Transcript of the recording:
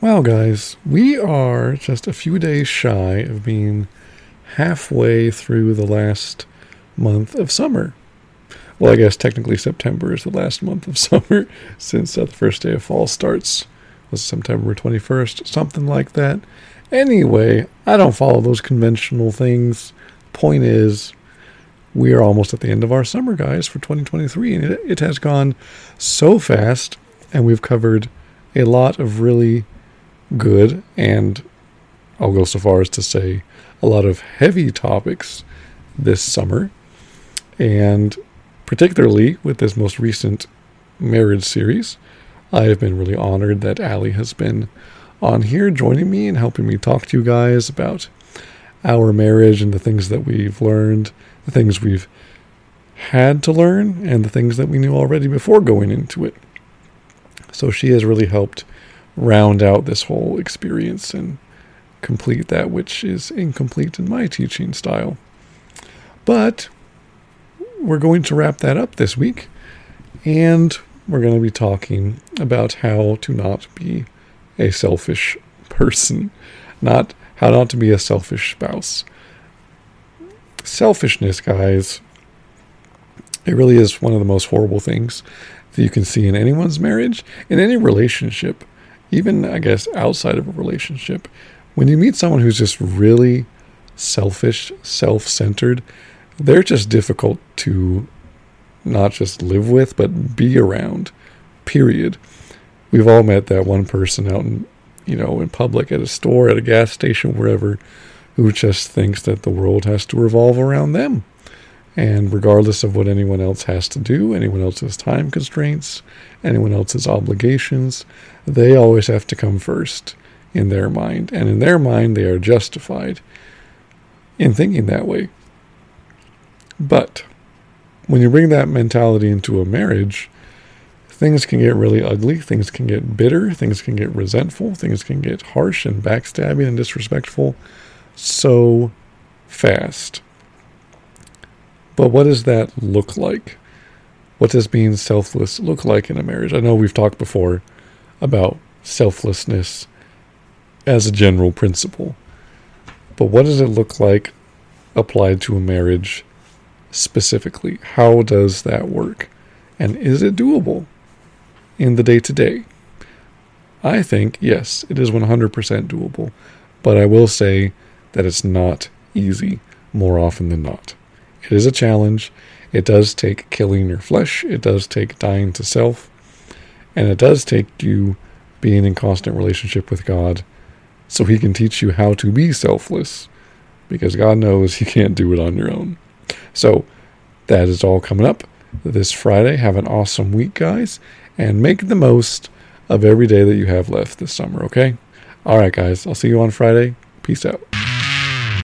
Well, guys, we are just a few days shy of being halfway through the last month of summer. Well, I guess technically September is the last month of summer since uh, the first day of fall starts was September 21st, something like that. Anyway, I don't follow those conventional things. Point is, we are almost at the end of our summer, guys, for 2023, and it, it has gone so fast, and we've covered a lot of really good and I'll go so far as to say a lot of heavy topics this summer. And particularly with this most recent marriage series, I have been really honored that Allie has been on here joining me and helping me talk to you guys about our marriage and the things that we've learned, the things we've had to learn, and the things that we knew already before going into it. So she has really helped round out this whole experience and complete that which is incomplete in my teaching style. But we're going to wrap that up this week, and we're going to be talking about how to not be a selfish person, not how not to be a selfish spouse. Selfishness, guys, it really is one of the most horrible things that you can see in anyone's marriage, in any relationship even I guess outside of a relationship, when you meet someone who's just really selfish, self centered, they're just difficult to not just live with, but be around, period. We've all met that one person out in, you know, in public, at a store, at a gas station, wherever, who just thinks that the world has to revolve around them. And regardless of what anyone else has to do, anyone else's time constraints, anyone else's obligations, they always have to come first in their mind. And in their mind, they are justified in thinking that way. But when you bring that mentality into a marriage, things can get really ugly, things can get bitter, things can get resentful, things can get harsh and backstabbing and disrespectful so fast. But what does that look like? What does being selfless look like in a marriage? I know we've talked before about selflessness as a general principle. But what does it look like applied to a marriage specifically? How does that work? And is it doable in the day to day? I think, yes, it is 100% doable. But I will say that it's not easy more often than not. It is a challenge. It does take killing your flesh, it does take dying to self, and it does take you being in constant relationship with God so He can teach you how to be selfless because God knows you can't do it on your own. So that is all coming up this Friday. Have an awesome week, guys, and make the most of every day that you have left this summer, okay? All right, guys, I'll see you on Friday. Peace out.